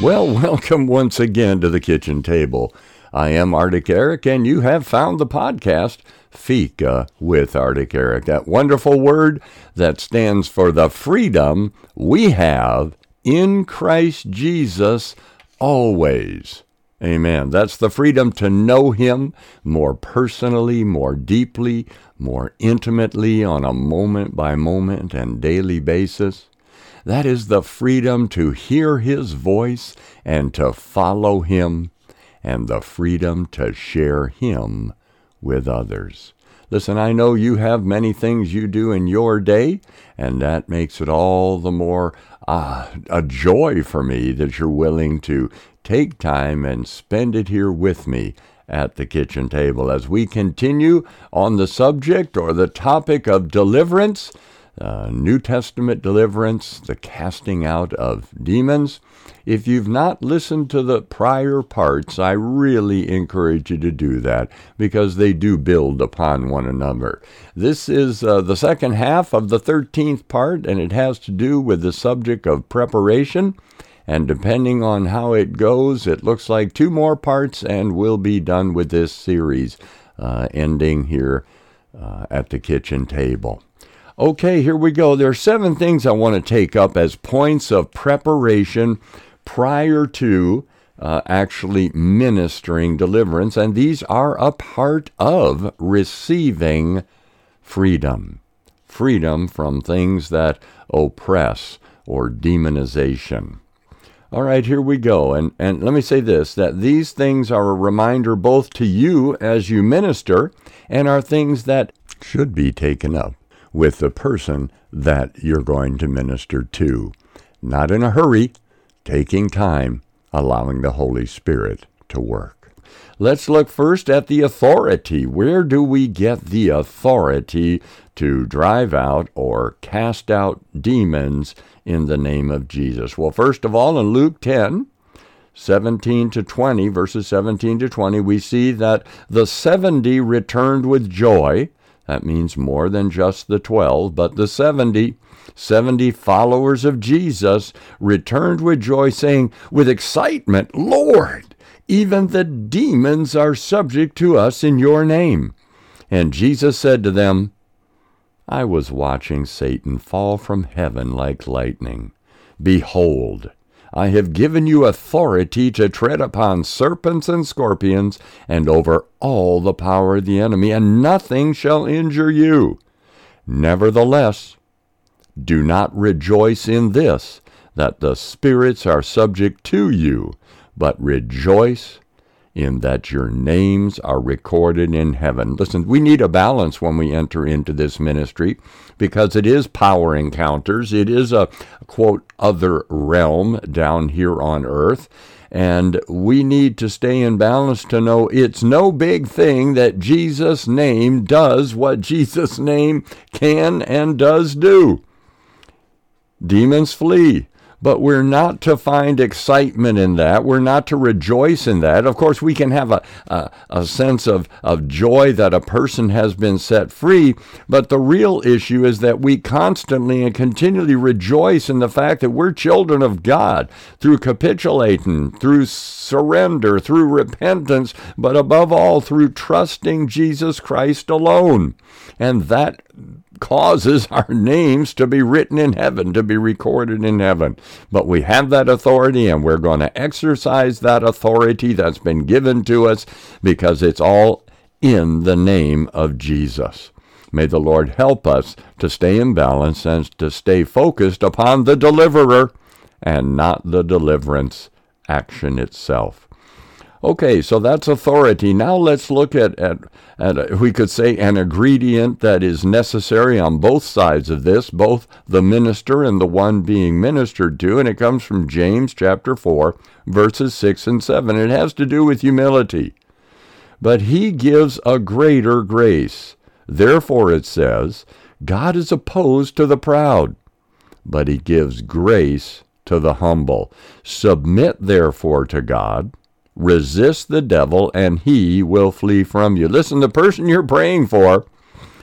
Well, welcome once again to the kitchen table. I am Arctic Eric, and you have found the podcast Fika with Arctic Eric. That wonderful word that stands for the freedom we have in Christ Jesus always. Amen. That's the freedom to know Him more personally, more deeply, more intimately on a moment by moment and daily basis. That is the freedom to hear His voice and to follow Him, and the freedom to share Him with others. Listen, I know you have many things you do in your day, and that makes it all the more uh, a joy for me that you're willing to take time and spend it here with me at the kitchen table as we continue on the subject or the topic of deliverance uh, New Testament deliverance, the casting out of demons. If you've not listened to the prior parts, I really encourage you to do that because they do build upon one another. This is uh, the second half of the 13th part, and it has to do with the subject of preparation. And depending on how it goes, it looks like two more parts, and we'll be done with this series, uh, ending here uh, at the kitchen table. Okay, here we go. There are seven things I want to take up as points of preparation prior to uh, actually ministering deliverance, and these are a part of receiving freedom. Freedom from things that oppress or demonization. All right, here we go. And, and let me say this that these things are a reminder both to you as you minister and are things that should be taken up with the person that you're going to minister to. Not in a hurry, taking time, allowing the Holy Spirit to work. Let's look first at the authority. Where do we get the authority to drive out or cast out demons in the name of Jesus? Well, first of all, in Luke 10, 17 to 20, verses 17 to 20, we see that the 70 returned with joy that means more than just the 12, but the 70. 70 followers of Jesus returned with joy, saying, with excitement, Lord, even the demons are subject to us in your name. And Jesus said to them, I was watching Satan fall from heaven like lightning. Behold, I have given you authority to tread upon serpents and scorpions, and over all the power of the enemy, and nothing shall injure you. Nevertheless, do not rejoice in this, that the spirits are subject to you, but rejoice in that your names are recorded in heaven. Listen, we need a balance when we enter into this ministry because it is power encounters. It is a, quote, other realm down here on earth. And we need to stay in balance to know it's no big thing that Jesus' name does what Jesus' name can and does do. Demons flee. But we're not to find excitement in that. We're not to rejoice in that. Of course, we can have a, a, a, sense of, of joy that a person has been set free. But the real issue is that we constantly and continually rejoice in the fact that we're children of God through capitulating, through surrender, through repentance, but above all, through trusting Jesus Christ alone. And that causes our names to be written in heaven, to be recorded in heaven. But we have that authority and we're going to exercise that authority that's been given to us because it's all in the name of Jesus. May the Lord help us to stay in balance and to stay focused upon the deliverer and not the deliverance action itself. Okay, so that's authority. Now let's look at, at, at a, we could say, an ingredient that is necessary on both sides of this, both the minister and the one being ministered to, and it comes from James chapter 4, verses 6 and 7. It has to do with humility. But he gives a greater grace. Therefore, it says, God is opposed to the proud, but he gives grace to the humble. Submit therefore to God resist the devil and he will flee from you. Listen, the person you're praying for,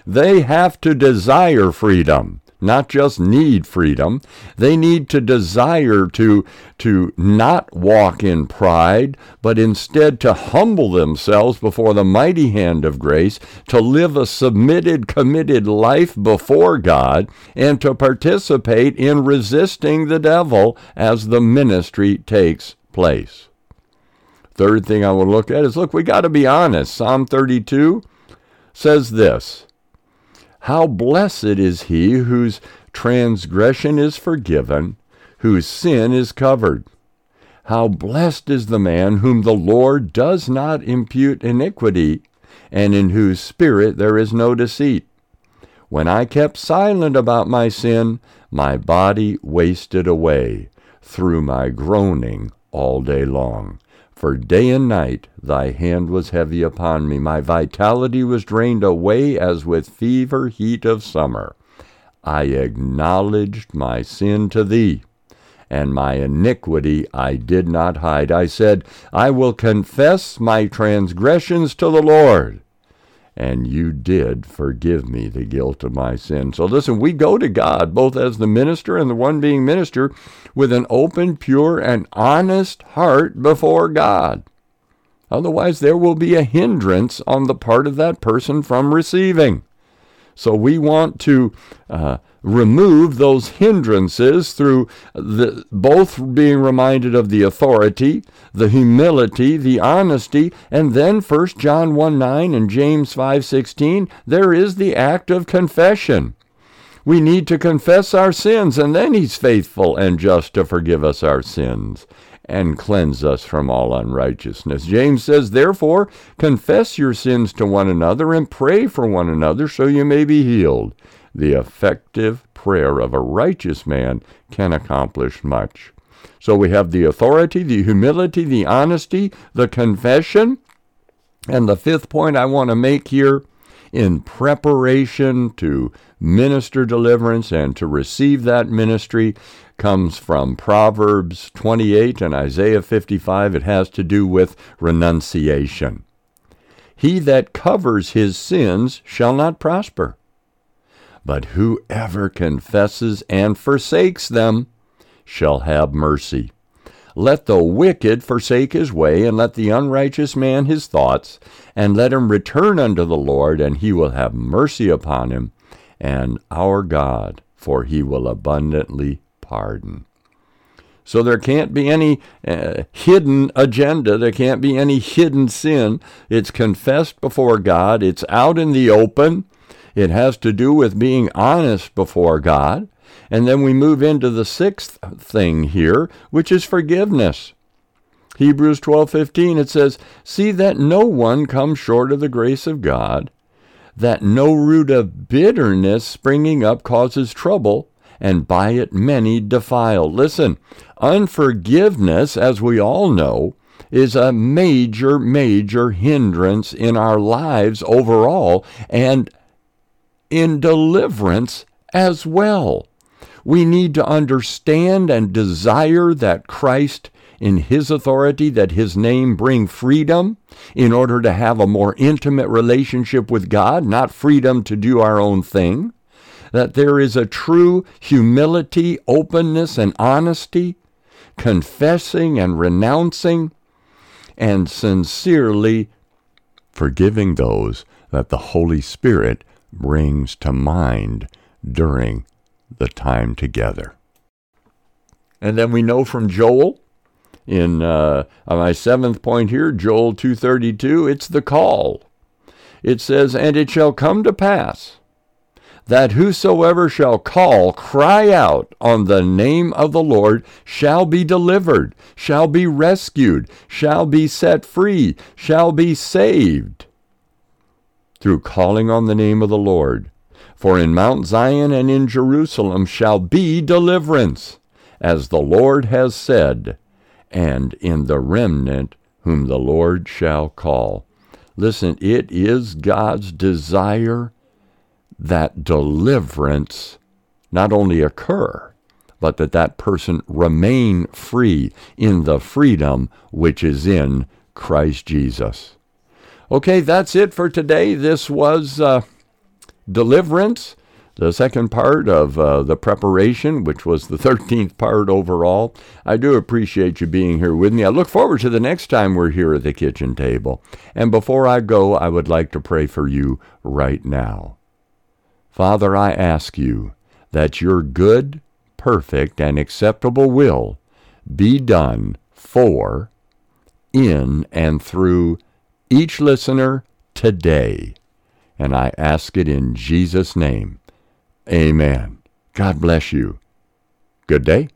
they have to desire freedom. not just need freedom. They need to desire to, to not walk in pride, but instead to humble themselves before the mighty hand of grace, to live a submitted, committed life before God, and to participate in resisting the devil as the ministry takes place. Third thing I will look at is look, we got to be honest. Psalm 32 says this How blessed is he whose transgression is forgiven, whose sin is covered. How blessed is the man whom the Lord does not impute iniquity, and in whose spirit there is no deceit. When I kept silent about my sin, my body wasted away through my groaning all day long. For day and night thy hand was heavy upon me. My vitality was drained away as with fever heat of summer. I acknowledged my sin to thee, and my iniquity I did not hide. I said, I will confess my transgressions to the Lord, and you did forgive me the guilt of my sin. So listen, we go to God, both as the minister and the one being minister, with an open, pure, and honest heart before God. Otherwise, there will be a hindrance on the part of that person from receiving. So we want to uh, remove those hindrances through the, both being reminded of the authority, the humility, the honesty, and then 1 John 1 9 and James 5 16, there is the act of confession. We need to confess our sins, and then He's faithful and just to forgive us our sins and cleanse us from all unrighteousness. James says, Therefore, confess your sins to one another and pray for one another so you may be healed. The effective prayer of a righteous man can accomplish much. So we have the authority, the humility, the honesty, the confession. And the fifth point I want to make here in preparation to minister deliverance and to receive that ministry comes from Proverbs 28 and Isaiah 55. It has to do with renunciation. He that covers his sins shall not prosper, but whoever confesses and forsakes them shall have mercy. Let the wicked forsake his way, and let the unrighteous man his thoughts, and let him return unto the Lord, and he will have mercy upon him, and our God, for he will abundantly pardon. So there can't be any uh, hidden agenda. There can't be any hidden sin. It's confessed before God. It's out in the open. It has to do with being honest before God. And then we move into the sixth thing here, which is forgiveness. Hebrews 12:15 it says, "See that no one comes short of the grace of God, that no root of bitterness springing up causes trouble, and by it many defile. Listen, unforgiveness, as we all know, is a major, major hindrance in our lives overall and in deliverance as well. We need to understand and desire that Christ, in His authority, that His name bring freedom in order to have a more intimate relationship with God, not freedom to do our own thing. That there is a true humility, openness, and honesty, confessing and renouncing, and sincerely forgiving those that the Holy Spirit brings to mind during the time together. And then we know from Joel in uh, my seventh point here, Joel 2:32, it's the call. It says, "And it shall come to pass that whosoever shall call, cry out on the name of the Lord, shall be delivered, shall be rescued, shall be set free, shall be saved. Through calling on the name of the Lord. For in Mount Zion and in Jerusalem shall be deliverance, as the Lord has said, and in the remnant whom the Lord shall call. Listen, it is God's desire that deliverance not only occur, but that that person remain free in the freedom which is in Christ Jesus. Okay, that's it for today. This was uh, deliverance the second part of uh, the preparation, which was the 13th part overall. I do appreciate you being here with me. I look forward to the next time we're here at the kitchen table. And before I go, I would like to pray for you right now. Father, I ask you that your good, perfect, and acceptable will be done for, in, and through each listener today. And I ask it in Jesus' name. Amen. God bless you. Good day.